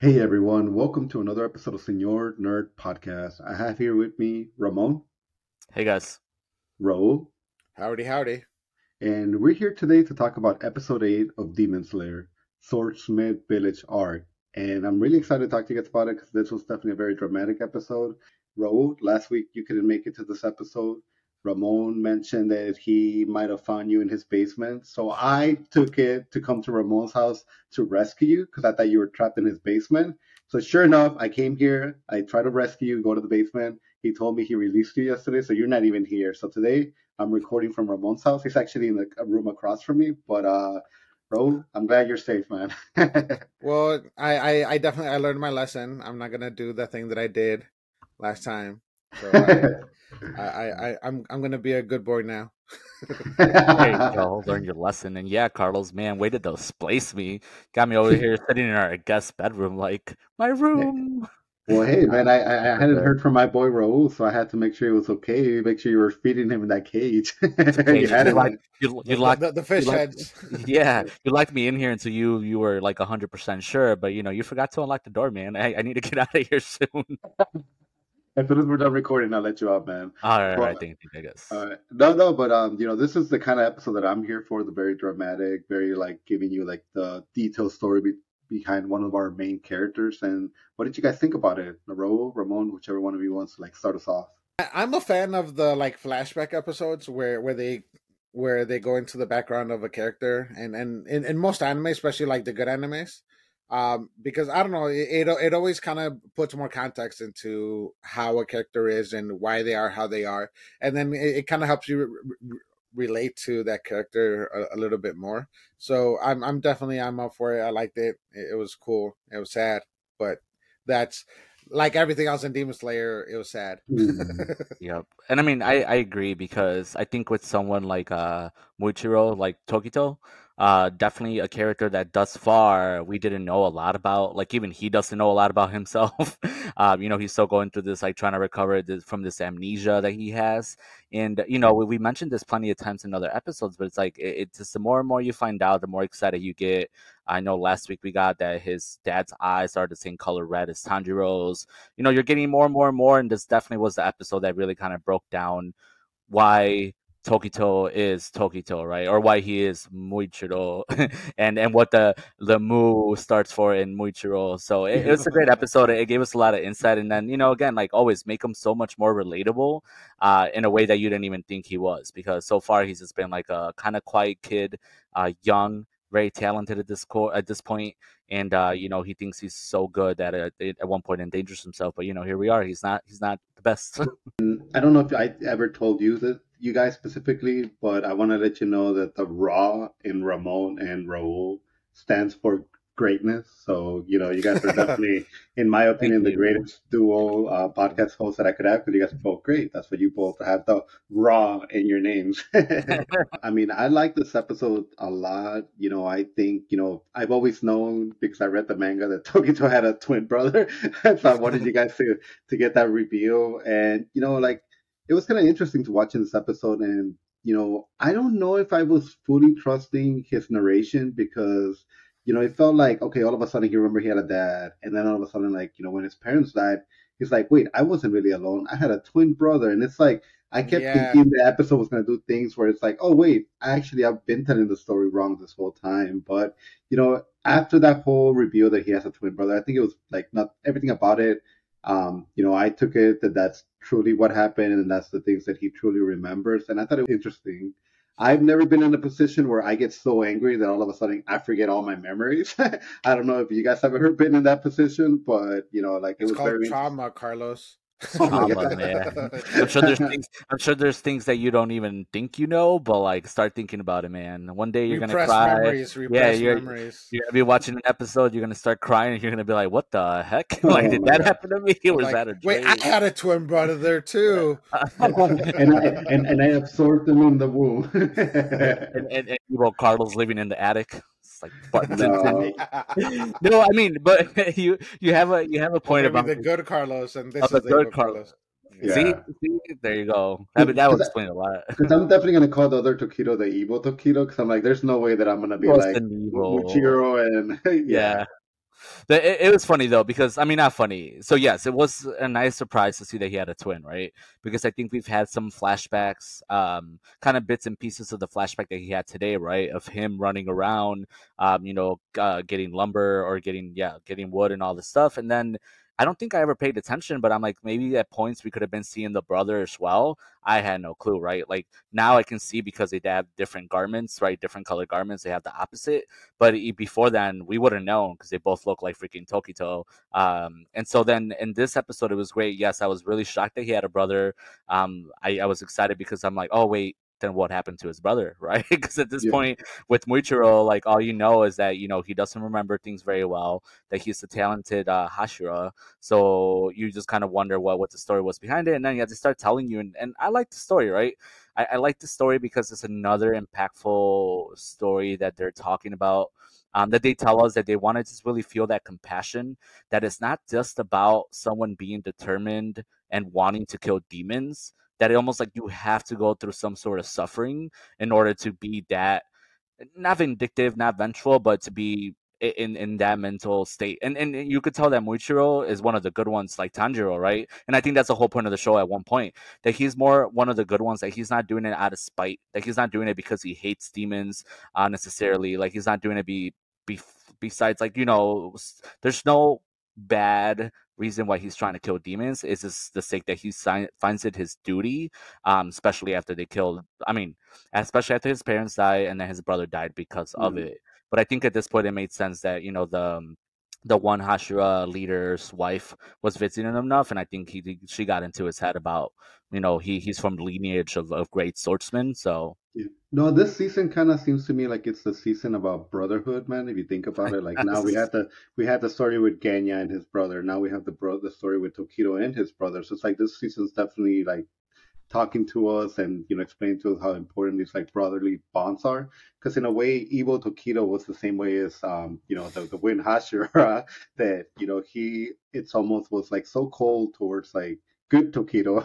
Hey everyone, welcome to another episode of Senor Nerd Podcast. I have here with me Ramon, Hey guys. Raul, Howdy, howdy. and we're here today to talk about episode 8 of Demon Slayer, Swordsmith Village Arc. And I'm really excited to talk to you guys about it because this was definitely a very dramatic episode. Raul, last week you couldn't make it to this episode. Ramon mentioned that he might have found you in his basement. So I took it to come to Ramon's house to rescue you because I thought you were trapped in his basement. So sure enough, I came here. I tried to rescue you, go to the basement. He told me he released you yesterday, so you're not even here. So today I'm recording from Ramon's house. He's actually in a room across from me. But uh, Raul, I'm glad you're safe, man. Well, I, I, I definitely I learned my lesson. I'm not gonna do the thing that I did last time. So I, I, I, I I'm I'm gonna be a good boy now. There you go. Learn your lesson. And yeah, Carlos, man, way to displace me. Got me over here sitting in our guest bedroom, like my room. Well, hey, man, I, I I hadn't heard from my boy Raul, so I had to make sure it was okay. Make sure you were feeding him in that cage. Okay, You had you him. like you, you locked the, the fish you like- heads. yeah, you locked me in here until you you were like hundred percent sure, but you know you forgot to unlock the door, man. I, I need to get out of here soon. As soon as we're done recording, I'll let you out, man. All right, Well, I think I guess. Uh, no, no, but um, you know, this is the kind of episode that I'm here for. The very dramatic, very like giving you like the detailed story be- behind one of our main characters. And what did you guys think about it? Raul, Ramon, whichever one of you wants to like start us off. I, I'm a fan of the like flashback episodes where where they where they go into the background of a character and and in, in most anime, especially like the good animes. Um, because I don't know, it it, it always kind of puts more context into how a character is and why they are how they are, and then it, it kind of helps you re- re- relate to that character a, a little bit more. So I'm I'm definitely I'm up for it. I liked it. It, it was cool. It was sad, but that's like everything else in Demon Slayer. It was sad. Mm. Yep. And I mean, I, I agree because I think with someone like uh Muichiro, like Tokito, uh, definitely a character that thus far we didn't know a lot about. Like even he doesn't know a lot about himself. um, you know, he's still going through this, like trying to recover this, from this amnesia that he has. And you know, we, we mentioned this plenty of times in other episodes, but it's like it, it's just the more and more you find out, the more excited you get. I know last week we got that his dad's eyes are the same color red as Tanjiro's you know, you're getting more and more and more, and this definitely was the episode that really kind of broke down why Tokito is Tokito, right? Or why he is Muichiro, and and what the the Mu starts for in Muichiro. So it, it was a great episode. It gave us a lot of insight, and then you know, again, like always, make him so much more relatable, uh, in a way that you didn't even think he was, because so far he's just been like a kind of quiet kid, uh, young, very talented at this core at this point, and uh, you know he thinks he's so good that uh, at one point endangers himself. But you know, here we are. He's not. He's not the best. I don't know if I ever told you that you guys specifically, but I want to let you know that the raw in Ramon and Raul stands for greatness. So, you know, you guys are definitely, in my opinion, the greatest duo uh, podcast hosts that I could have because you guys are both great. That's what you both have the raw in your names. I mean, I like this episode a lot. You know, I think, you know, I've always known because I read the manga that Tokito had a twin brother. so I wanted you guys to, to get that reveal. And, you know, like, it was kind of interesting to watch in this episode and you know i don't know if i was fully trusting his narration because you know it felt like okay all of a sudden he remembered he had a dad and then all of a sudden like you know when his parents died he's like wait i wasn't really alone. I had a twin brother. And it's like i kept Yeah. thinking the episode was going to do things where it's like oh wait actually i've been telling the story wrong this whole time. But you know after that whole reveal that he has a twin brother i think it was like not everything about it um, you know, I took it that that's truly what happened and that's the things that he truly remembers. And I thought it was interesting. I've never been in a position where I get so angry that all of a sudden I forget all my memories. I don't know if you guys have ever been in that position, but you know, like it It's was called very trauma, Carlos. Oh Trauma, God. man. I'm sure there's things. I'm sure there's things that you don't even think you know, but like start thinking about it, man. One day you're gonna cry. memories, repress you're- memories. You're gonna be watching an episode. You're gonna start crying, and you're gonna be like, "What the heck? like, Oh did that God. happen to me? Or was Like, that a dream? Wait. I had a twin brother there too. and, I, and and I absorbed them in the womb. and, and, and well, Carlos living in the attic. It's like buttons. No. no, I mean, but you you have a you have a point about the good Carlos, and this Oh, is the the good good Carlos. Yeah. See, see, there you go. I mean, that would explain a lot. Because I'm definitely gonna call the other Tokito the evil Tokito. Because I'm like, there's no way that I'm gonna be Most like evil. Muichiro and Yeah. It, it, was funny though because I mean not funny. So yes, it was a nice surprise to see that he had a twin, right? Because I think we've had some flashbacks, um, kind of bits and pieces of the flashback that he had today, right? Of him running around, um, you know, uh, getting lumber or getting yeah, getting wood and all this stuff, and then I don't think I ever paid attention, but I'm like, maybe at points we could have been seeing the brother as well. I had no clue, right? Like now I can see because they have different garments, right? Different color garments. They have the opposite. But before then, we would have known because they both look like freaking Tokito. Um, and so then in this episode, it was great. Yes, I was really shocked that he had a brother. Um, I, I was excited because I'm like, oh, wait, then what happened to his brother, right? Because at this yeah. point with Muichiro, like all you know is that you know he doesn't remember things very well, that he's a talented uh, Hashira, so you just kind of wonder what what the story was behind it, and then you have to start telling you, and, and I like the story, right? I, I like the story because it's another impactful story that they're talking about. Um, that they tell us that they want to just really feel that compassion that it's not just about someone being determined and wanting to kill demons that it almost like you have to go through some sort of suffering in order to be that not vindictive, not vengeful, but to be in in that mental state. And and you could tell that Muichiro is one of the good ones, like Tanjiro, right? And I think that's the whole point of the show at one point that he's more one of the good ones. That he's not doing it out of spite. That he's not doing it because he hates demons uh, necessarily. Like he's not doing it be, be besides like you know, there's no bad reason why he's trying to kill demons is just the sake that he si- finds it his duty, um, especially after they killed. I mean, especially after his parents died and then his brother died because mm-hmm. of it. But I think at this point it made sense that you know the um, the one Hashira leader's wife was visiting him enough, and I think he she got into his head about you know he he's from lineage of, of great swordsmen, so yeah. No, this season kind of seems to me like it's the season about uh, brotherhood, man. If you think about it, like now we had the we had the story with Genya and his brother. Now we have the bro the story with Tokito and his brother. So it's like this season's definitely like talking to us and you know explaining to us how important these like brotherly bonds are. Because in a way, evil Tokito was the same way as um you know the the Wind Hashira that you know he it's almost was like so cold towards like good Tokito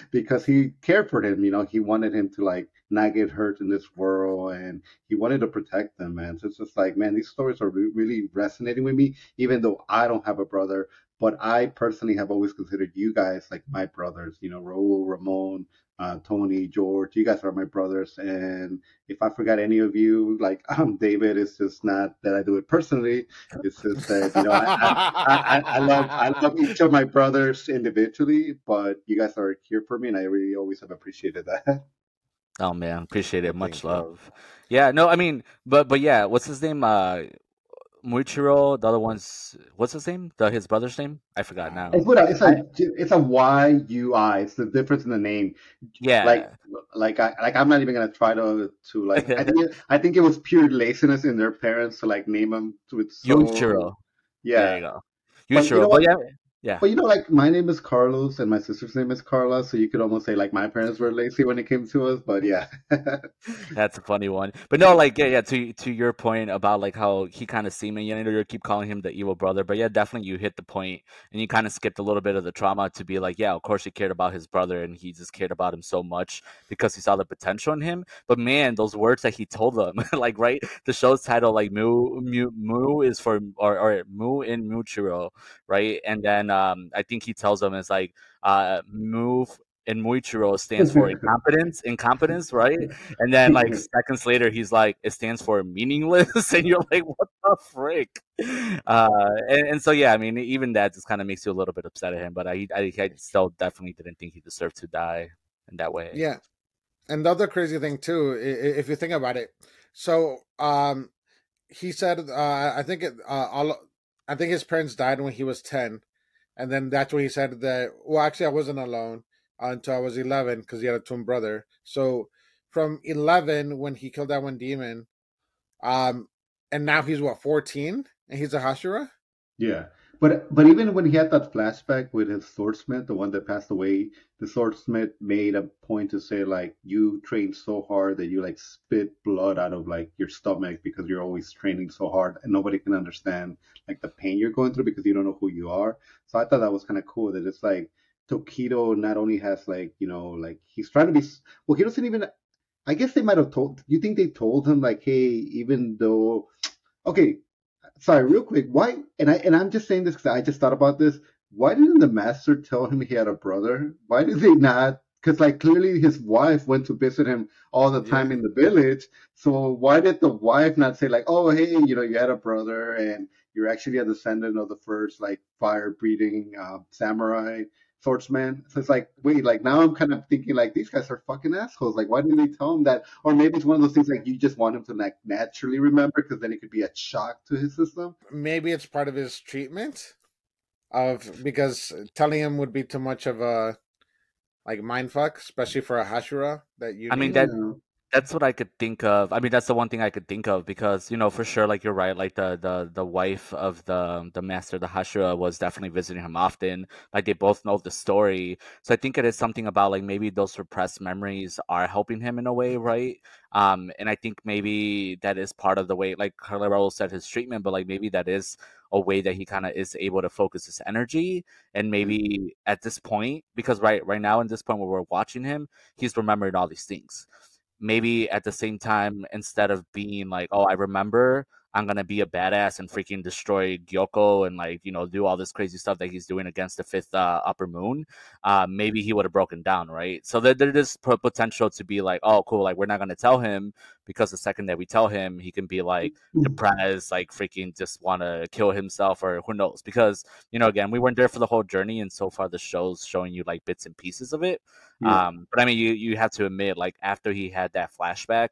because he cared for him. You know, he wanted him to like not get hurt in this world, and he wanted to protect them, man. So it's just like, man, these stories are re- really resonating with me, even though I don't have a brother. But I personally have always considered you guys like my brothers. You know, Raul, Ramon, uh, Tony, George. You guys are my brothers, and if I forgot any of you, like um, David, it's just not that I do it personally. It's just that you know I, I, I, I, love I love each of my brothers individually, but you guys are here for me, and I really always have appreciated that. Oh man, appreciate it. Much love. Yeah, no, I mean, but but yeah, what's his name? Uh, Muichiro, the other one's what's his name? The his brother's name? I forgot now. It's what it's a it's a Y U I. It's the difference in the name. Yeah. Like like I like I'm not even gonna try to to like I think it, I think it was pure laziness in their parents to like name him with so, Yuichiro. Yeah. There you go. Yuichiro. But, you know but yeah, yeah. But you know, like my name is Carlos and my sister's name is Carla, so you could almost say like my parents were lazy when it came to us. But yeah, that's a funny one. But no, like yeah, yeah. To to your point about like how he kind of seeming, you know, you keep calling him the evil brother. But yeah, definitely you hit the point, and you kind of skipped a little bit of the trauma to be like, yeah, of course he cared about his brother, and he just cared about him so much because he saw the potential in him. But man, those words that he told them, like right, the show's title like Mu Mu Mu is for or or Mu in Muichiro, right, and then um, I think he tells them it's like uh, Mu in Muichiro stands for incompetence, incompetence, right? And then like seconds later, he's like, it stands for meaningless, and you're like, what the frick? Uh, and, and so yeah, I mean, even that just kind of makes you a little bit upset at him. But I, I, I still definitely didn't think he deserved to die in that way. Yeah, and the other crazy thing too, if you think about it, so um, he said, uh, I think it, uh, all I think his parents died when he was 10. And then that's when he said that, well, actually, I wasn't alone until I was 11 because he had a twin brother. So from 11, when he killed that one demon, um, and now he's what, 14? And he's a Hashira? Yeah. But but even when he had that flashback with his swordsmith, the one that passed away, the swordsmith made a point to say like you trained so hard that you like spit blood out of like your stomach because you're always training so hard and nobody can understand like the pain you're going through because you don't know who you are. So I thought that was kind of cool that it's like Tokito not only has like you know like he's trying to be well he doesn't even I guess they might have told you think they told him like hey even though okay sorry, real quick. Why? And I and I'm just saying this because I just thought about this. Why didn't the master tell him he had a brother? Why did they not? Because like clearly his wife went to visit him all the time Yeah. in the village. So why did the wife not say like, oh hey, you know, you had a brother and you're actually a descendant of the first like fire breathing uh, samurai swordsman? So it's like, wait, like now I'm kind of thinking like these guys are fucking assholes. Like why didn't they tell him that? Or maybe it's one of those things like you just want him to like naturally remember because then it could be a shock to his system. Maybe it's part of his treatment of because telling him would be too much of a like mind fuck, especially for a Hashira that you. I mean, need. that- Yeah. That's what I could think of. I mean, that's the one thing I could think of because you know for sure, like you're right. Like the the the wife of the the master, the Hashira, was definitely visiting him often. Like they both know the story, so I think it is something about like maybe those repressed memories are helping him in a way, right? Um, and I think maybe that is part of the way, like Carlero said, his treatment, but like maybe that is a way that he kind of is able to focus his energy and maybe at this point because right right now in this point where we're watching him he's remembering all these things maybe at the same time instead of being like oh i remember i'm gonna be a badass and freaking destroy gyokko and like you know do all this crazy stuff that he's doing against the fifth uh, upper moon uh, maybe he would have broken down right? So there, there is potential to be like oh cool like we're not gonna tell him because the second that we tell him he can be like depressed like freaking just want to kill himself or who knows? Because you know again we weren't there for the whole journey and so far the show's showing you like bits and pieces of it. Yeah. um, but I mean, you you have to admit, like after he had that flashback,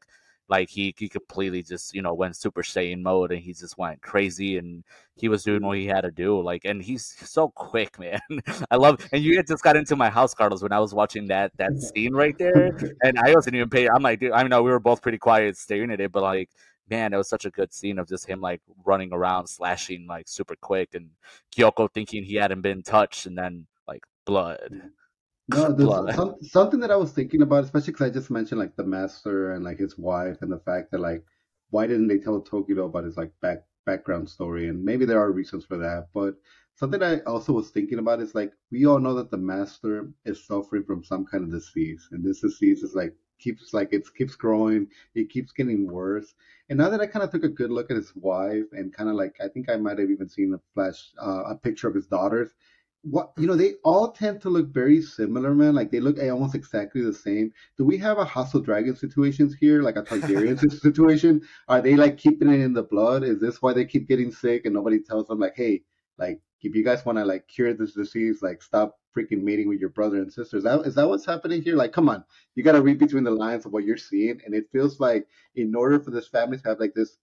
like he he completely just you know went Super Saiyan mode and he just went crazy and he was doing what he had to do. Like, and he's so quick, man. I love. And you just got into my house, Carlos, when I was watching that that scene right there, and I wasn't even paying. I'm like, dude, I know we were both pretty quiet staring at it, but like. Man, it was such a good scene of just him like running around, slashing like super quick, and Gyokko thinking he hadn't been touched, and then like blood. No, there's some, something that I was thinking about, especially because I just mentioned like the master and like his wife and the fact that like why didn't they tell Tokito about his like back background story? And maybe there are reasons for that, but something I also was thinking about is like we all know that the master is suffering from some kind of disease, and this disease is like keeps like it keeps growing, it keeps getting worse. And now that I kind of took a good look at his wife and kind of like I think I might have even seen a flash uh, a picture of his daughters what you know they all tend to look very similar man. Like they look almost exactly the same. Do we have a House of the Dragon situations here? Like a targaryen situation? Are they like keeping it in the blood? Is this why they keep getting sick and nobody tells them like hey like if you guys want to like cure this disease like stop freaking mating with your brother and sister is that, is that what's happening here? Like come on. You got to read between the lines of what you're seeing and it feels like in order for this family to have like this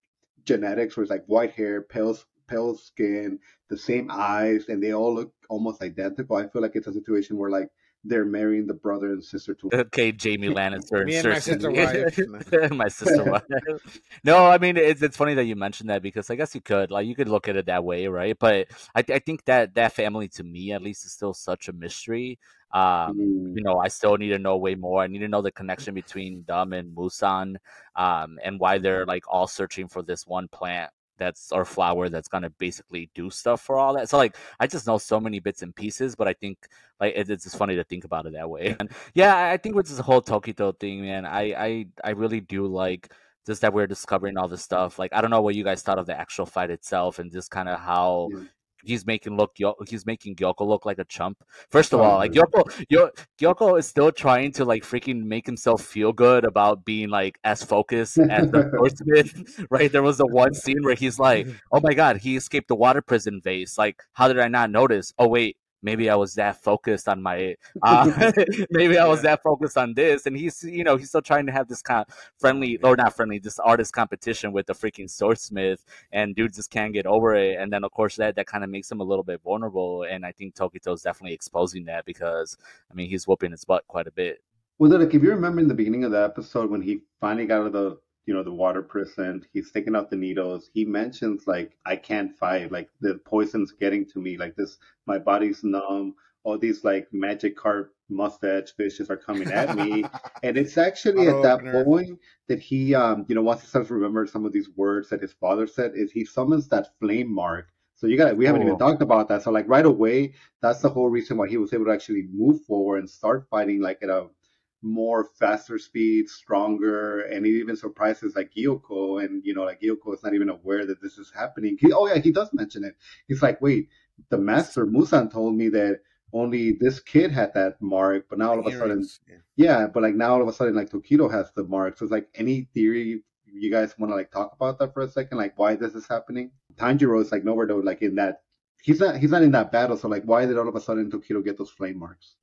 genetics where it's like white hair pale pale skin the same eyes and they all look almost identical. I feel like it's a situation where like they're marrying the brother and sister to Okay, Jamie Lannister. Me and my sister wife. wife. my sister wife. No, I mean it's it's funny that you mentioned that because I guess you could like you could look at it that way, right? But I I think that that family to me at least is still such a mystery. Um, Mm. you know, I still need to know way more. I need to know the connection between them and Muzan, um, and why they're like all searching for this one plant that's or flower that's gonna basically do stuff for all that. So like I just know so many bits and pieces, but I think like it, it's just funny to think about it that way. And yeah, I think with this whole Tokito thing, man, I I I really do like just that we're discovering all this stuff. Like I don't know what you guys thought of the actual fight itself and just kind of how Yeah. He's making look he's making Gyokko look like a chump. First of all, like. Gyokko Gyokko is still trying to like freaking make himself feel good about being like as focused as the swordsmith. Right? There was the one scene where he's like, "Oh my god, he escaped the water prison vase. Like, how did I not notice? Oh wait." Maybe I was that focused on my, uh, maybe I was that focused on this, and he's, you know, he's still trying to have this kind of friendly, or not friendly, this artist competition with the freaking swordsmith, and dude just can't get over it. And then of course that that kind of makes him a little bit vulnerable. And I think Tokito's definitely exposing that because I mean he's whooping his butt quite a bit. Well, then, like if you remember in the beginning of the episode when he finally got out of the you know the water prison, he's taking out the needles. He mentions like I can't fight, like the poison's getting to me, like this my body's numb. All these like magic carp mustache fishes are coming at me. And it's actually at that Eye-opener. point that he, um, you know, once he starts to remember some of these words that his father said, is he summons that flame mark. So you got, we haven't even Oh. talked about that. So like right away, that's the whole reason why he was able to actually move forward and start fighting like at a more faster speed, stronger, and it even surprises like Gyokko, and you know, like Gyokko is not even aware that this is happening. He, oh yeah, he does mention it. He's like, wait, the master Muzan told me that only this kid had that mark, but now all of a sudden, yeah. yeah. but like now all of a sudden, like Tokito has the mark. So it's like any theory you guys want to like talk about that for a second, like why this is happening? Tanjiro is like nowhere though, like in that he's not he's not in that battle. So like, why did all of a sudden Tokito get those flame marks?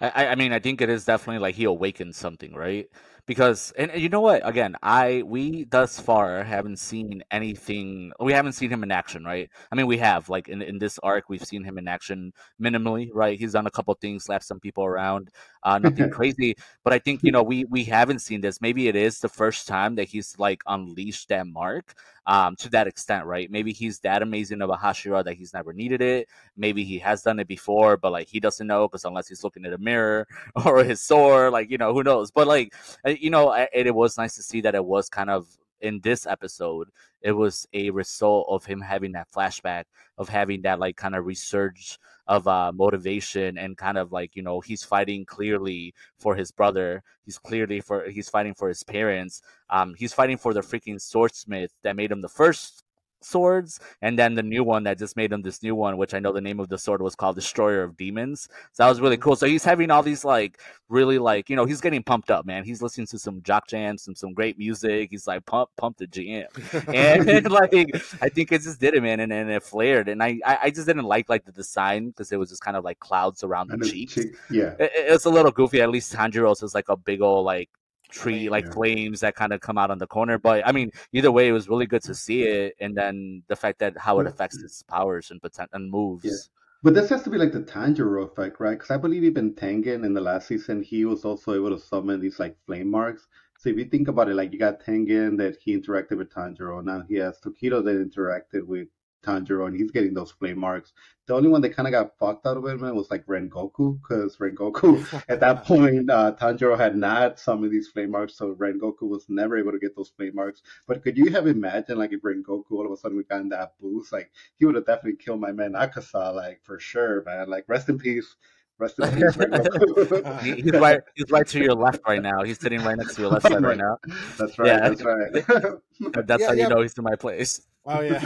I, I mean, I think it is definitely like he awakened something, right? because and, and, you know what? Again i we thus far haven't seen anything we haven't seen him in action right? I mean we have like in, in this arc we've seen him in action minimally right? He's done a couple things slapped some people around uh nothing crazy but i think you know we we haven't seen this. Maybe it is the first time that he's like unleashed that mark um to that extent right? Maybe he's that amazing of a hashira that he's never needed it. Maybe he has done it before but like he doesn't know because unless he's looking at a mirror or his sword like you know who knows? But like you know, it, it was nice to see that it was kind of in this episode, it was a result of him having that flashback, of having that like kind of resurge of uh, motivation and kind of like you know he's fighting clearly for his brother. He's clearly for he's fighting for his parents. Um, he's fighting for the freaking swordsmith that made him the first swords, and then the new one that just made him this new one, which I know the name of the sword was called Destroyer of Demons. So that was really mm-hmm. cool. So he's having all these like really like you know he's getting pumped up, man. He's listening to some jock jams, some some great music. He's like pump pump the jam, and, and like I think it just did it, man, and, and it flared. And I I just didn't like like the design because it was just kind of like clouds around the cheeks. Cheek, yeah, it, it's a little goofy. At least Tanjiro's is like a big old like tree like yeah. flames that kind of come out on the corner but i mean either way it was really good to see it and then the fact that how it affects his powers and potent- and moves yeah. But this has to be like the Tanjiro effect, right? Because I believe even Tengen in the last season, he was also able to summon these like flame marks. So if you think about it, like you got Tengen that he interacted with Tanjiro. Now he has Tokito that interacted with Tanjiro, and he's getting those flame marks. The only one that kind of got fucked out of it, man, was like Rengoku, because Rengoku, at that point, uh, Tanjiro had not some of these flame marks, so Rengoku was never able to get those flame marks. But could you have imagined, like, if Rengoku all of a sudden we got in that boost, like, he would have definitely killed my man Akaza, like, for sure, man. Like, rest in peace. Rest in peace, Rengoku. he's right. He's right to your left right now. He's sitting right next to your left side right now. That's right. Yeah. That's right. that's yeah, how yeah. you know he's in my place. Oh yeah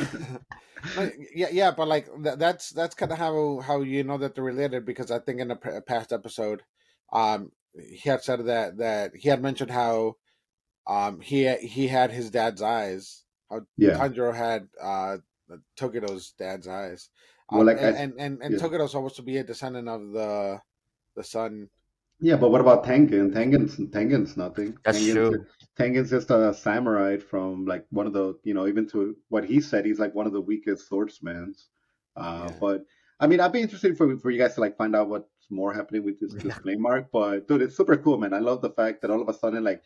yeah, yeah, but like th- that's that's kind of how how you know that they're related because I think in a p- past episode, um, he had said that that he had mentioned how, um, he he had his dad's eyes. How yeah. Tanjiro had uh Tokito's dad's eyes. Um, well, like and, I, and and, and yeah. Tokito's supposed to be a descendant of the the son yeah, but what about Tengen? Tengen's Tengen's nothing. That's Tengen's, true. Tengen's just a samurai from like one of the you know even to what he said he's like one of the weakest swordsmen. Uh, yeah. But I mean, I'd be interested for for you guys to like find out what's more happening with this, this flame mark. But dude, it's super cool, man. I love the fact that all of a sudden like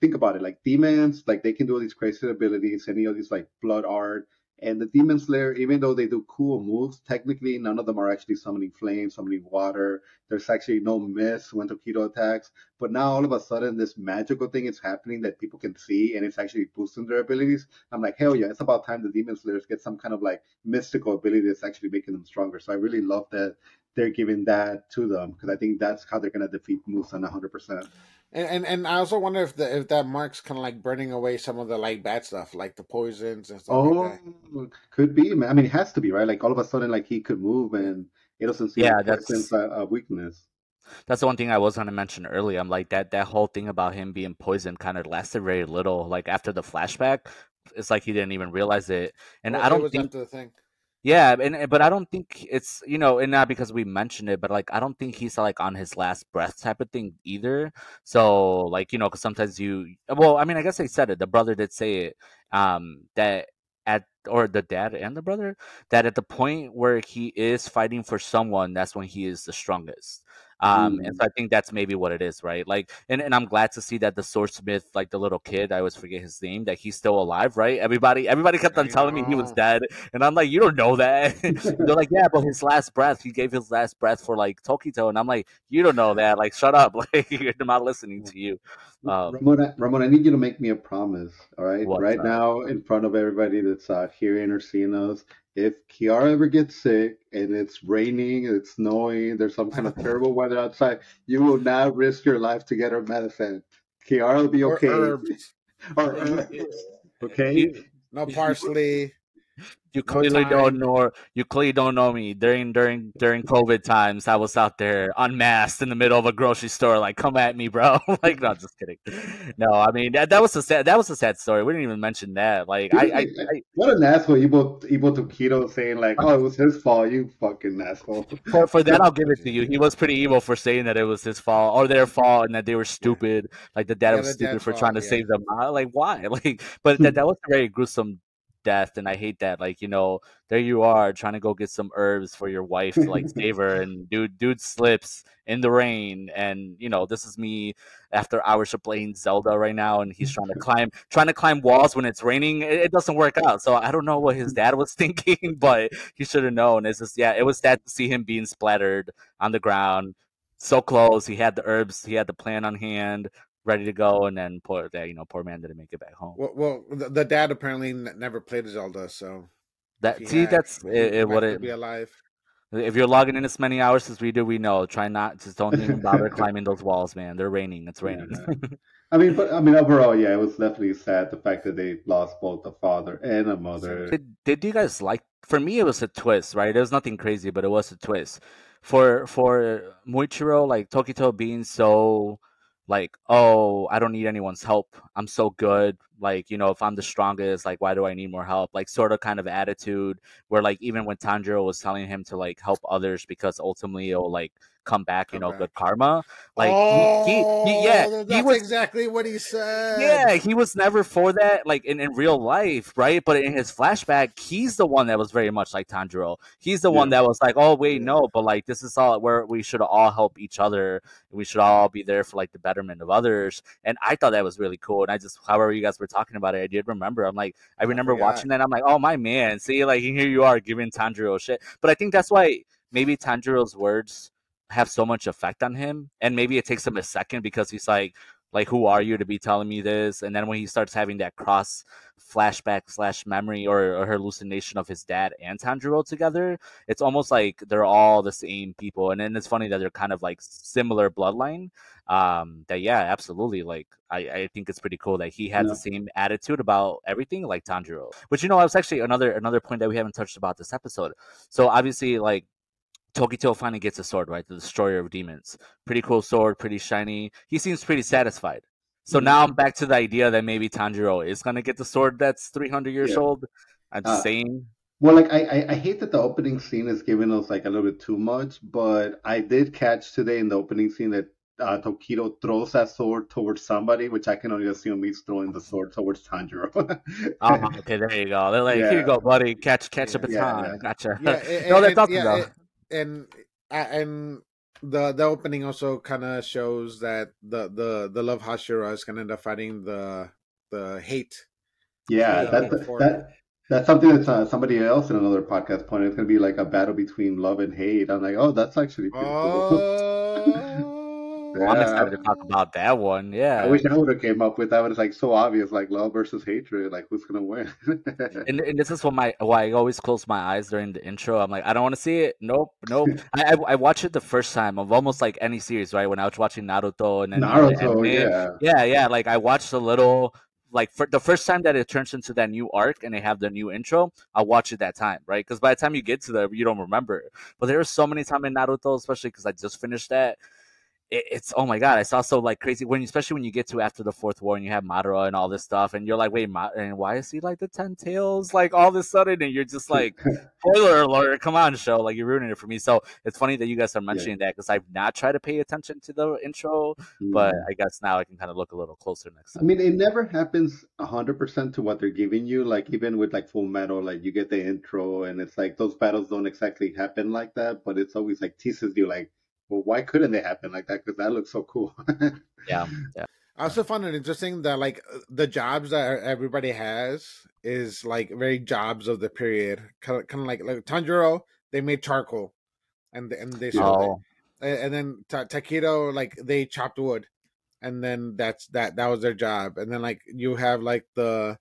think about it, like demons, like they can do all these crazy abilities, any of these like blood art and the Demon Slayer, even though they do cool moves, technically none of them are actually summoning flames, summoning water. There's actually no miss when Tokito attacks. But now all of a sudden, this magical thing is happening that people can see, and it's actually boosting their abilities. I'm like, hell yeah, it's about time the Demon Slayers get some kind of like mystical ability that's actually making them stronger. So I really love that they're giving that to them because I think that's how they're gonna defeat Muzan 100%. And, and and I also wonder if the if that marks kind of like burning away some of the like bad stuff, like the poisons and stuff. Oh, like could be. Man. I mean, it has to be right. Like all of a sudden, like he could move, and it doesn't seem yeah, like that's a, a weakness. That's the one thing I was gonna mention earlier. I'm like that that whole thing about him being poisoned kind of lasted very little. Like after the flashback, it's like he didn't even realize it. And well, I don't think the thing. Yeah, and but I don't think it's you know, and not because we mentioned it, but like I don't think he's like on his last breath type of thing either. So like you know, because sometimes you, well, I mean, I guess they said it. The brother did say it. Um, that at or the dad and the brother that at the point where he is fighting for someone, that's when he is the strongest. Um, mm. and so I think that's maybe what it is, right? Like, and, and I'm glad to see that the swordsmith, like the little kid, I always forget his name, that he's still alive, right? Everybody, everybody kept on telling me he was dead, and I'm like, you don't know that. They're like, yeah, but his last breath, he gave his last breath for like Tokito, and I'm like, you don't know that. Like, shut up. Like, you're not listening to you. Um, Ramon, Ramon, I need you to make me a promise. All right, right now in front of everybody that's uh, hearing or seeing us, if Kiara ever gets sick and it's raining, it's snowing, there's some kind of terrible weather outside, you will not risk your life to get her medicine. Kiara will be Or okay. herbs. Or herbs. Okay. No parsley. You clearly don't know. You clearly don't know me. During during during COVID times, I was out there unmasked in the middle of a grocery store. Like, come at me, bro. like, no, just kidding. No, I mean that, that was a sad that was a sad story. We didn't even mention that. Like, I, I, I What an asshole! Ibo Ibo Tokito saying like, "Oh, it was his fault." You fucking asshole. for, for that, I'll give it to you. He was pretty evil for saying that it was his fault or their fault and that they were stupid. Like the dad Yeah, was stupid for fault, trying to yeah. save them. Uh, Like why? Like, but that that was a very gruesome death, and I hate that. Like you know, there you are trying to go get some herbs for your wife to like save her, and dude, dude slips in the rain, and you know, this is me after hours of playing Zelda right now, and he's trying to climb trying to climb walls when it's raining. It, it doesn't work out. So I don't know what his dad was thinking, but he should have known. It's just yeah, it was sad to see him being splattered on the ground, so close. He had the herbs, he had the plan on hand, ready to go, and then poor that you know poor man didn't make it back home. Well, well the, the dad apparently n- never played Zelda, so That if see, had, that's it, it, might what it. be alive. If you're logging in as many hours as we do, we know. Try not just don't even bother climbing those walls, man. They're raining. It's raining. Yeah. I mean, but I mean, overall, yeah, it was definitely sad the fact that they lost both a father and a mother. Did did you guys like? For me, it was a twist, right? It was nothing crazy, but it was a twist. For for Muichiro, like Tokito being so like, oh, I don't need anyone's help. I'm so good. Like, you know, if I'm the strongest, like, why do I need more help? Like, sort of kind of attitude where, like, even when Tanjiro was telling him to like help others because ultimately it'll like come back, you Come know, back. good karma. Like, oh, he, he, he yeah, oh, that's he was exactly what he said. yeah, he was never for that, like in, in real life, right? But in his flashback, he's the one that was very much like Tanjiro. He's the one that was like, "Oh wait, Yeah. no," but like this is all where we should all help each other. We should all be there for like the betterment of others. And I thought that was really cool. And I just, however you guys were talking about it, I did remember. I'm like, I remember watching that. I'm like, oh my man, see, like here you are giving Tanjiro shit. But I think that's why maybe Tanjiro's words have so much effect on him, and maybe it takes him a second because he's like like who are you to be telling me this? And then when he starts having that cross flashback slash memory or, or hallucination of his dad and tanjiro together it's almost like they're all the same people. And then it's funny that they're kind of like similar bloodline. Um that yeah absolutely. Like i i think it's pretty cool that he has Yeah. the same attitude about everything like tanjiro. But you know it's actually another another point that we haven't touched about this episode. So obviously like Tokito finally gets a sword, right? The Destroyer of Demons. Pretty cool sword, pretty shiny. He seems pretty satisfied. So Mhm. now I'm back to the idea that maybe Tanjiro is gonna get the sword that's 300 years Yeah. old. I'm just Uh, saying. Well, like I, I, I hate that the opening scene is giving us like a little bit too much, but I did catch today in the opening scene that uh, Tokito throws that sword towards somebody, which I can only assume he's throwing the sword towards Tanjiro. Oh, okay, there you go. They're like, here you go, buddy. Catch, catch a Yeah, baton. yeah. Gotcha. yeah, and, no, that's and- awesome yeah, though. And- and the the opening also kind of shows that the the the love Hashira is gonna end up fighting the the hate. Yeah, that's before- that. That's something that uh, somebody else in another podcast pointed. It's going to be like a battle between love and hate. I'm like, oh, that's actually pretty cool. Well, I'm Yeah. excited to talk about that one. Yeah. I wish I would have came up with that. But it's like so obvious, like love versus hatred. Like who's going to win? and, and this is what my why I always close my eyes during the intro. I'm like, I don't want to see it. Nope, nope. I, I I watch it the first time of almost like any series, right? When I was watching Naruto and then the Naruto, yeah. yeah, yeah. Like I watched a little. Like for the first time that it turns into that new arc and they have the new intro, I'll watch it that time, right? Because by the time you get to the, you don't remember. But there are so many times in Naruto, especially because I just finished that. It, it's oh my god! it's also like crazy when, especially when you get to after the fourth war and you have Madara and all this stuff, and you're like, wait, Ma- and why is he like the ten tails? Like all of a sudden, and you're just like, spoiler alert! Come on, show! Like you're ruining it for me. So it's funny that you guys are mentioning that because I've not tried to pay attention to the intro, but I guess now I can kind of look a little closer next time. I mean, it never happens hundred percent to what they're giving you. Like even with like Full Metal, like you get the intro, and it's like those battles don't exactly happen like that, but it's always like teases you, like, well, why couldn't they happen like that? Because that looks so cool. Yeah, yeah. I also found it interesting that like uh, the jobs that everybody has is like very jobs of the period. Kind of, kind of like like Tanjiro, they made charcoal, and and they sold it. Oh, and, and then Ta- Takedo like they chopped wood, and then that's that that was their job. And then like you have like the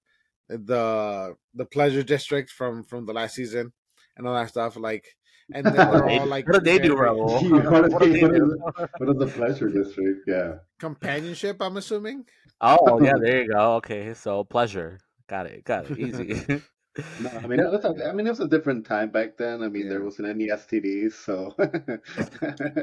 the the pleasure district from from the last season. and all that stuff. Like, and then they're all like, what do they do, very- Raul? what, What they do? what is the pleasure district? Yeah. companionship. I'm assuming. Oh yeah, there you go. Okay, so pleasure. Got it. Got it. Easy. No, I mean, it was a, I mean, it was a different time back then. I mean, there wasn't any STDs, so.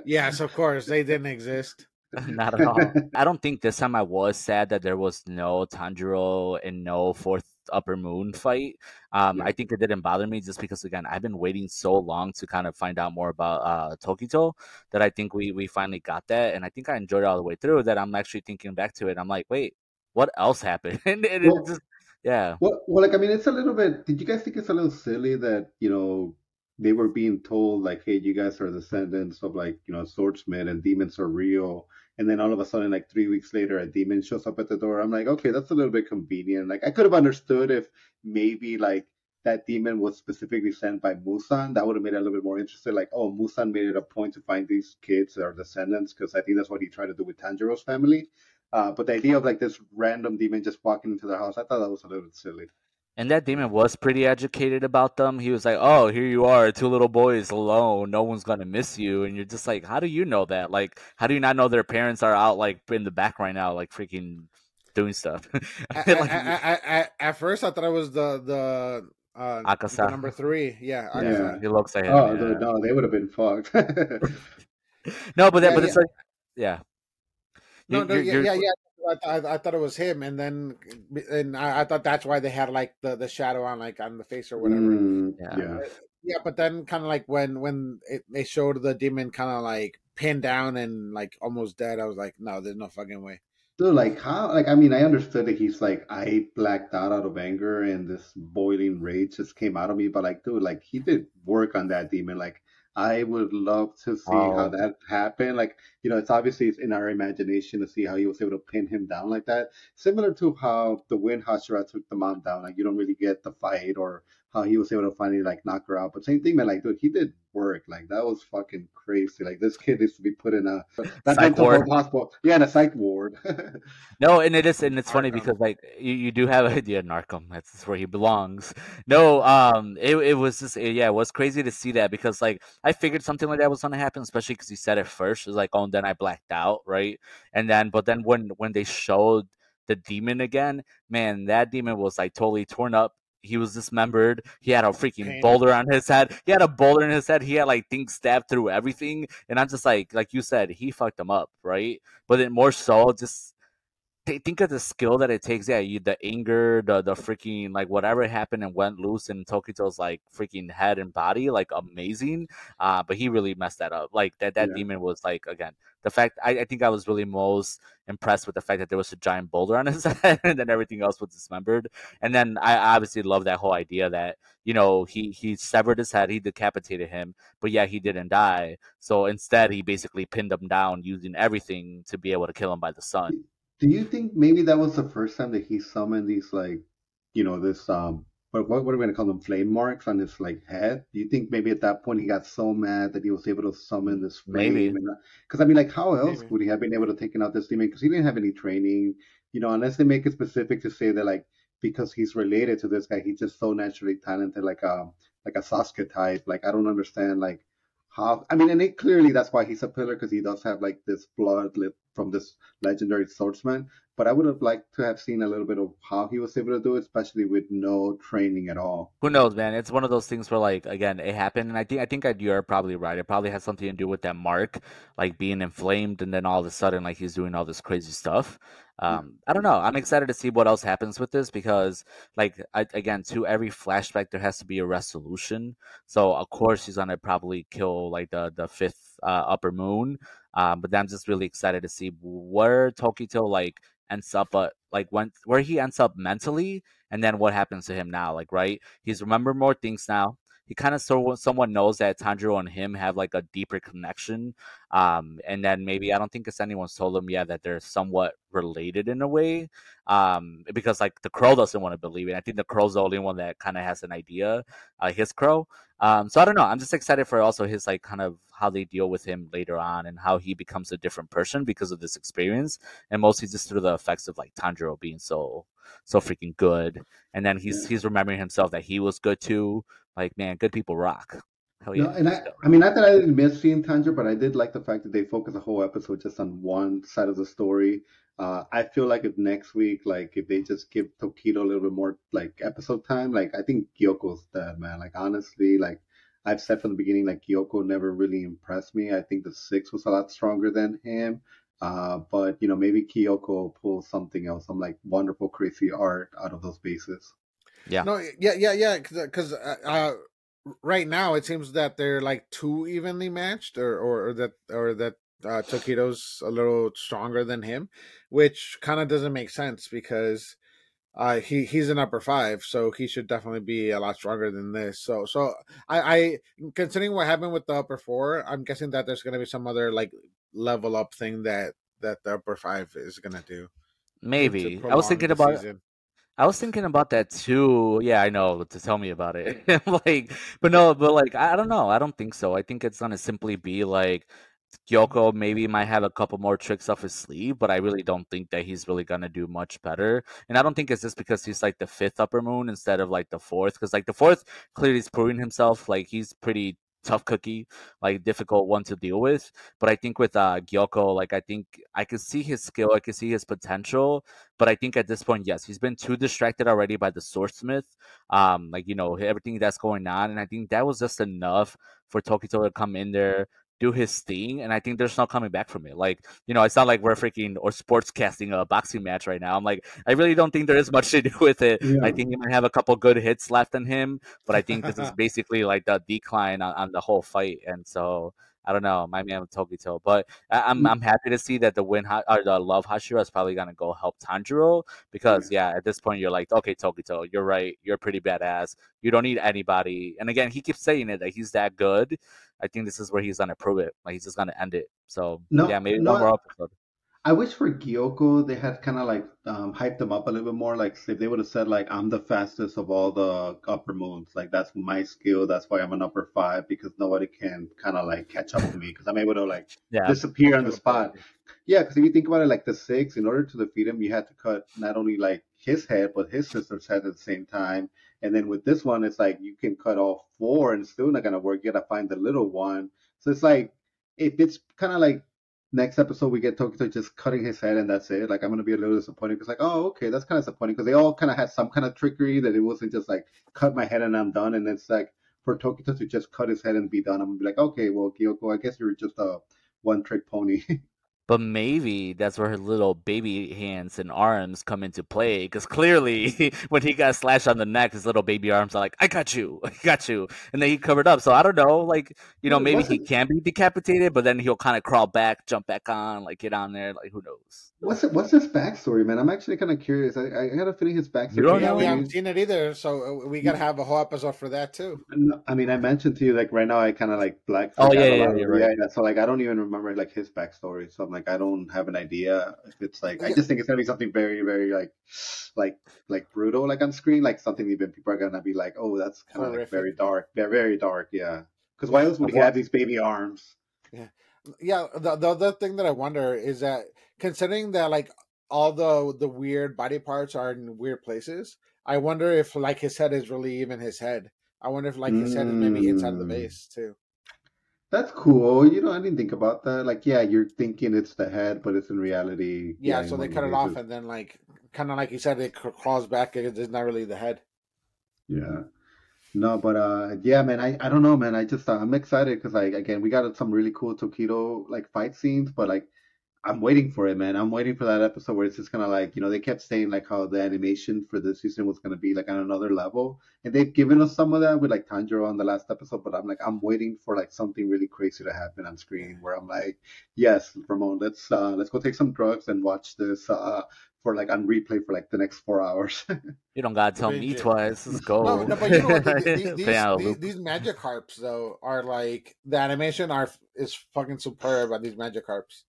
Yes, of course they didn't exist. Not at all. I don't think this time I was sad that there was no Tanjiro and no fourth upper moon fight. Um, Yeah. I think it didn't bother me just because again I've been waiting so long to kind of find out more about uh, Tokito that I think we we finally got that, and I think I enjoyed it all the way through. That I'm actually thinking back to it. I'm like, wait, what else happened? and it, Well- just yeah. Well, well, like I mean, it's a little bit. Did you guys think it's a little silly that you know they were being told like, "Hey, you guys are descendants of like you know swordsmen and demons are real," and then all of a sudden, like three weeks later, a demon shows up at the door. I'm like, okay, that's a little bit convenient. Like I could have understood if maybe like that demon was specifically sent by Muzan. That would have made it a little bit more interesting. Like, oh, Muzan made it a point to find these kids or descendants because I think that's what he tried to do with Tanjiro's family. Uh, but the idea of like this random demon just walking into their house, I thought that was a little silly. And that demon was pretty educated about them. He was like, "Oh, here you are, two little boys alone. No one's gonna miss you." And you're just like, "How do you know that? Like, how do you not know their parents are out like in the back right now, like freaking doing stuff?" I, Like, I, I, I, I, at first, I thought it was the the, uh, the Akaza. number three. Yeah, Yeah. Akaza. He looks like him. Oh yeah. no, they would have been fucked. No, but that, Yeah, but it's like, yeah. No, You- no, you're- yeah, you're- yeah, yeah. I, th- I, I thought it was him, and then and I, I thought that's why they had like the, the shadow on like on the face or whatever. Mm, Yeah. yeah. Yeah, but then kind of like when when it, they showed the demon kind of like pinned down and like almost dead, I was like, no, there's no fucking way. Dude, like how? Like I mean, I understood that he's like I blacked out out of anger and this boiling rage just came out of me. But like, dude, like he did work on that demon. Like I would love to see how Oh. that happened. Like you know, it's obviously it's in our imagination to see how he was able to pin him down like that. Similar to how the Wind Hashira took the mom down. Like you don't really get the fight or how he was able to finally like knock her out. But same thing, man. Like, dude, he did work. Like that was fucking crazy. Like this kid needs to be put in a that Psych ward. hospital. Yeah, in a psych ward. No, and it is, and it's funny because like you, you do have an idea Narcom. That's where he belongs. No, um, it it was just yeah, it was crazy to see that because like I figured something like that was gonna happen, especially because he said it first. It was like, oh, and then I blacked out, right? And then, but then when when they showed the demon again, man, that demon was like totally torn up. He was dismembered. He had a freaking Pain. boulder on his head. He had a boulder in his head. He had like things stabbed through everything. And I'm just like, like you said, he fucked him up, right? But then more so, just th- think of the skill that it takes. Yeah, you the anger, the the freaking like whatever happened and went loose in Tokito's like freaking head and body, like amazing. Uh, but he really messed that up. Like that that Yeah. demon was like again the fact. I, I think I was really most impressed with the fact that there was a giant boulder on his head and then everything else was dismembered. And then I obviously love that whole idea that you know he he severed his head, he decapitated him, but yeah, he didn't die. So instead, he basically pinned him down using everything to be able to kill him by the sun. Do you think maybe that was the first time that he summoned these like, you know, this um, what what, what are we gonna call them? Flame marks on his like head? Do you think maybe at that point he got so mad that he was able to summon this Maybe. flame? Because I mean, like, how else Maybe. would he have been able to take out this demon? Because he didn't have any training, you know, unless they make it specific to say that like because he's related to this guy, he's just so naturally talented, like a like a Sasuke type. Like I don't understand like how. I mean, and it clearly that's why he's a pillar because he does have like this blood from this legendary swordsman. But I would have liked to have seen a little bit of how he was able to do it, especially with no training at all. Who knows, man? It's one of those things where, like, again, it happened, and I think I think you're probably right. It probably has something to do with that mark, like being inflamed, and then all of a sudden, like he's doing all this crazy stuff. Um, I don't know. I'm excited to see what else happens with this because, like, I, again, to every flashback, there has to be a resolution. So, of course, he's gonna probably kill like the the fifth upper moon. Um, but I'm just really excited to see where Tokito like ends up, but like when where he ends up mentally, and then what happens to him now. Like, right, he's remembered more things now. He kind of so someone knows that Tanjiro and him have like a deeper connection. Um, and then maybe I don't think it's anyone's told him yet that they're somewhat related in a way. Um, because like the crow doesn't want to believe it. I think the crow's the only one that kind of has an idea. Uh, his crow. Um, so I don't know. I'm just excited for also his like kind of how they deal with him later on and how he becomes a different person because of this experience, and mostly just through the effects of like Tanjiro being so so freaking good, and then he's yeah. he's remembering himself that he was good too. Like man, good people rock. Hell yeah. No, and I, I mean, not that I didn't miss seeing Tanjiro, but I did like the fact that they focus a whole episode just on one side of the story. Uh, I feel like if next week, like if they just give Tokito a little bit more like episode time, like I think Gyokko's dead, man. Like honestly, like I've said from the beginning, like Gyokko never really impressed me. I think the six was a lot stronger than him. Uh, but you know, maybe Gyokko pulls something else, some like wonderful, crazy art out of those bases. Yeah. No. Yeah. Yeah. Yeah. Because uh, uh, right now it seems that they're like too evenly matched, or or, or that or that uh, Tokito's a little stronger than him, which kind of doesn't make sense because uh, he he's an upper five, so he should definitely be a lot stronger than this. So so I, I considering what happened with the upper four, I'm guessing that there's gonna be some other like level up thing that that the upper five is gonna do. Maybe I was thinking about. Season. I was thinking about that too. Yeah, I know. To tell me about it, like, but no, but like, I don't know. I don't think so. I think it's gonna simply be like Gyokko maybe might have a couple more tricks up his sleeve, but I really don't think that he's really gonna do much better. And I don't think it's just because he's like the fifth upper moon instead of like the fourth, because like the fourth clearly is proving himself. Like he's pretty tough cookie, like difficult one to deal with. But I think with uh, Gyokko, like I think I can see his skill, I can see his potential. But I think at this point, yes, he's been too distracted already by the swordsmith. Um, like you know everything that's going on, and I think that was just enough for Tokito to come in there, do his thing, and I think there's no coming back from it. Like, you know, it's not like we're freaking or sports casting a boxing match right now. I'm like, I really don't think there is much to do with it. Yeah. I think he might have a couple good hits left in him, but I think this is basically like the decline on, on the whole fight. And so I don't know, my man Tokito, but I, am I'm, mm. I'm happy to see that the win or the love Hashira is probably gonna go help Tanjiro because yeah. yeah, at this point you're like, okay, Tokito, you're right, you're pretty badass. You don't need anybody. And again, he keeps saying it that he's that good. I think this is where he's gonna prove it. Like he's just gonna end it. So no, yeah, maybe no, one more episode. I wish for Gyokko they had kind of like um, hyped them up a little bit more. Like if they would have said like I'm the fastest of all the upper moons, like that's my skill. That's why I'm an upper five because nobody can kind of like catch up to me because I'm able to like yeah. disappear on the spot. Yeah, because if you think about it, like the six, in order to defeat him, you had to cut not only like his head but his sister's head at the same time. And then with this one, it's like you can cut all four and it's still not gonna work. You gotta find the little one. So it's like if it's kind of like next episode we get Tokito just cutting his head and that's it. Like I'm gonna be a little disappointed because like oh okay that's kind of disappointing because they all kind of had some kind of trickery that it wasn't just like cut my head and I'm done and it's like for Tokito to just cut his head and be done I'm gonna be like okay well Gyokko I guess you're just a one trick pony. But maybe that's where her little baby hands and arms come into play. Because clearly, when he got slashed on the neck, his little baby arms are like, "I got you, I got you," and then he covered up. So I don't know, like you know, maybe he can be decapitated, but then he'll kind of crawl back, jump back on, like get on there, like who knows. What's it, what's his backstory, man? I'm actually kind of curious. I, I got a feeling his backstory. You don't know. We haven't seen it either, so uh, we gotta have a whole episode for that too. I mean, I mentioned to you like right now, I kind of like black. Oh yeah, yeah, yeah, right. yeah. So like, I don't even remember like his backstory. So I'm like, I don't have an idea if it's like. I just think it's gonna be something very, very like, like, like brutal, like on screen, like something even people are gonna be like, oh, that's kind of like very dark, very, very dark, yeah. Because why else would he have these baby arms? Yeah, yeah. The the other thing that I wonder is that considering that like all the the weird body parts are in weird places. I wonder if like his head is really even his head. I wonder if like his mm. head is maybe inside of the mm. base too. That's cool. You know, I didn't think about that. Like, yeah, you're thinking it's the head, but it's in reality. Yeah, yeah so they cut it off, and then like, kind of like you said, it crawls back. It's not really the head. Yeah. No, but uh, yeah, man, I, I don't know, man. I just uh, I'm excited because like again, we got some really cool Tokito like fight scenes, but like I'm waiting for it, man. I'm waiting for that episode where it's just kind of like, you know, they kept saying like how the animation for this season was going to be like on another level, and they've given us some of that with like Tanjiro on the last episode. But I'm like, I'm waiting for like something really crazy to happen on screen where I'm like, yes, Ramon, let's uh, let's go take some drugs and watch this uh, for like on replay for like the next four hours. you don't gotta tell me twice. Let's go. No, no, but you know what? These, these, these, these Magikarps though are like the animation are is fucking superb on these Magikarps.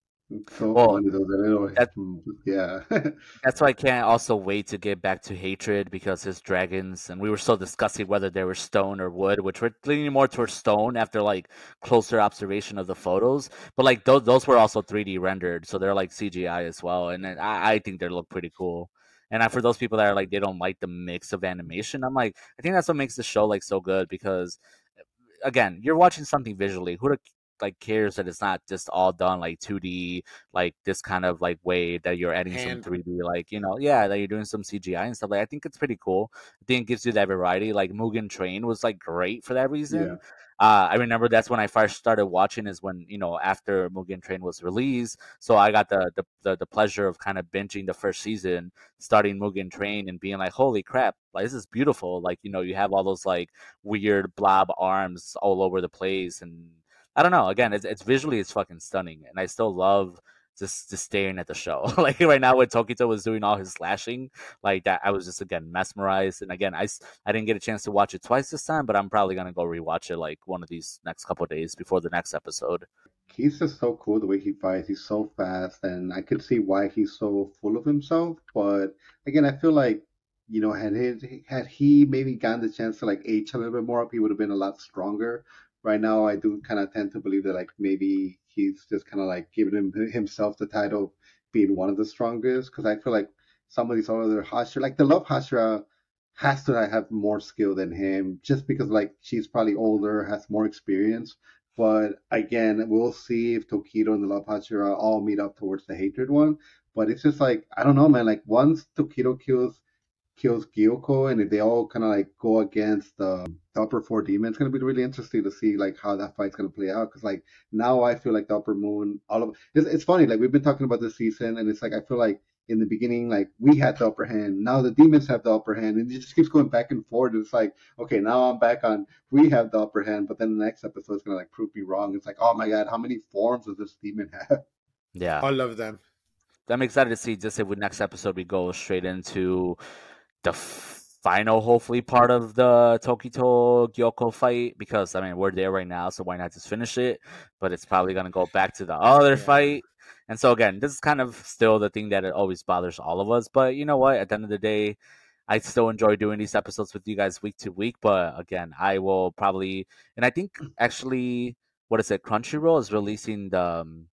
So well, funny though. That, that, mm, yeah. that's why I can't also wait to get back to hatred because his dragons, and we were still discussing whether they were stone or wood, which we're leaning more towards stone after like closer observation of the photos. But like those, those were also 3D rendered, so they're like CGI as well, and I, I think they look pretty cool. And for those people that are like they don't like the mix of animation, I'm like I think that's what makes the show like so good because again, you're watching something visually. Who like cares that it's not just all done like 2D, like this kind of like way that you're adding Hand. some 3D, like you know, yeah, that you're doing some CGI and stuff. Like I think it's pretty cool. I think it gives you that variety. Like Mugen Train was like great for that reason. Yeah. Uh, I remember that's when I first started watching is when you know after Mugen Train was released, so I got the the, the, the pleasure of kind of binging the first season, starting Mugen Train and being like, holy crap, like this is beautiful. Like you know you have all those like weird blob arms all over the place and I don't know. Again, it's, it's visually it's fucking stunning, and I still love just just staring at the show. like right now, when Tokito was doing all his slashing, like that, I was just again mesmerized. And again, I I didn't get a chance to watch it twice this time, but I'm probably gonna go rewatch it like one of these next couple days before the next episode. He's just so cool the way he fights. He's so fast, and I could see why he's so full of himself. But again, I feel like you know, had he had he maybe gotten the chance to like age a little bit more up, he would have been a lot stronger right now I do kind of tend to believe that like maybe he's just kind of like giving him, himself the title of being one of the strongest because I feel like some of these other Hashira, like the Love Hashira, has to have more skill than him just because like she's probably older, has more experience. But again, we'll see if Tokito and the Love Hashira all meet up towards the hatred one. But it's just like I don't know, man. Like once Tokito kills kills Gyokko, and if they all kind of like go against the, the upper four demons, it's gonna be really interesting to see like how that fight's gonna play out. Because like now I feel like the upper moon, all of it's, it's funny. Like we've been talking about this season, and it's like I feel like in the beginning, like we had the upper hand. Now the demons have the upper hand, and it just keeps going back and forth. It's like, okay, now I'm back on we have the upper hand, but then the next episode is gonna like prove me wrong. It's like, oh my god, how many forms does this demon have? Yeah, I love them. I'm excited to see just if with next episode we go straight into the final, hopefully, part of the Tokito Gyokko fight because I mean we're there right now, so why not just finish it? But it's probably gonna go back to the other yeah. fight. And so again, this is kind of still the thing that it always bothers all of us. But you know what? At the end of the day, I still enjoy doing these episodes with you guys week to week. But again, I will probably, and I think actually, what is it? Crunchyroll is releasing the um,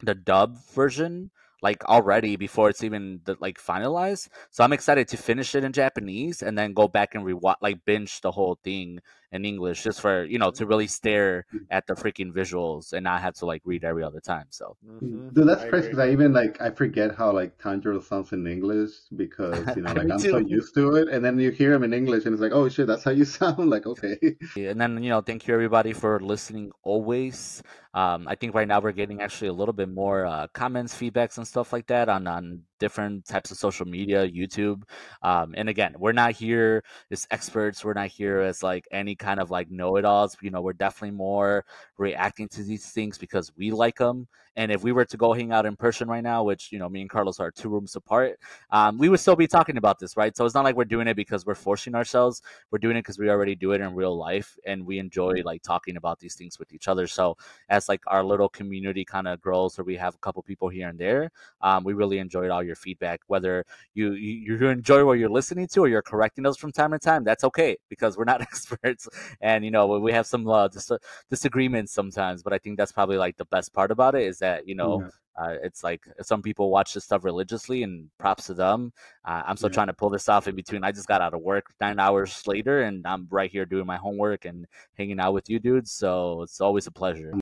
the dub version like already before it's even the, like finalized. So I'm excited to finish it in Japanese and then go back and rewatch, like binge the whole thing in English, just for you know to really stare mm-hmm. at the freaking visuals and not have to like read every other time. So, mm-hmm. dude, that's crazy because I even like I forget how like Tanjiro sounds in English because you know like I'm so used to it, and then you hear him in English and it's like, oh shit, that's how you sound. Like okay. And then you know, thank you everybody for listening always. Um, I think right now we're getting actually a little bit more uh, comments, feedbacks, and stuff like that on on different types of social media, YouTube. Um, and again, we're not here as experts. We're not here as like any kind of like know-it-alls. You know, we're definitely more reacting to these things because we like them. And if we were to go hang out in person right now, which you know, me and Carlos are two rooms apart, um, we would still be talking about this, right? So it's not like we're doing it because we're forcing ourselves. We're doing it because we already do it in real life, and we enjoy like talking about these things with each other. So as like our little community kind of grows, or we have a couple people here and there, um, we really enjoyed all your feedback. Whether you, you you enjoy what you're listening to, or you're correcting us from time to time, that's okay because we're not experts, and you know we have some uh, dis- disagreements sometimes. But I think that's probably like the best part about it is that you know. Yeah. Uh, it's like some people watch this stuff religiously, and props to them. Uh, I'm still yeah. trying to pull this off in between. I just got out of work nine hours later, and I'm right here doing my homework and hanging out with you dudes. So it's always a pleasure.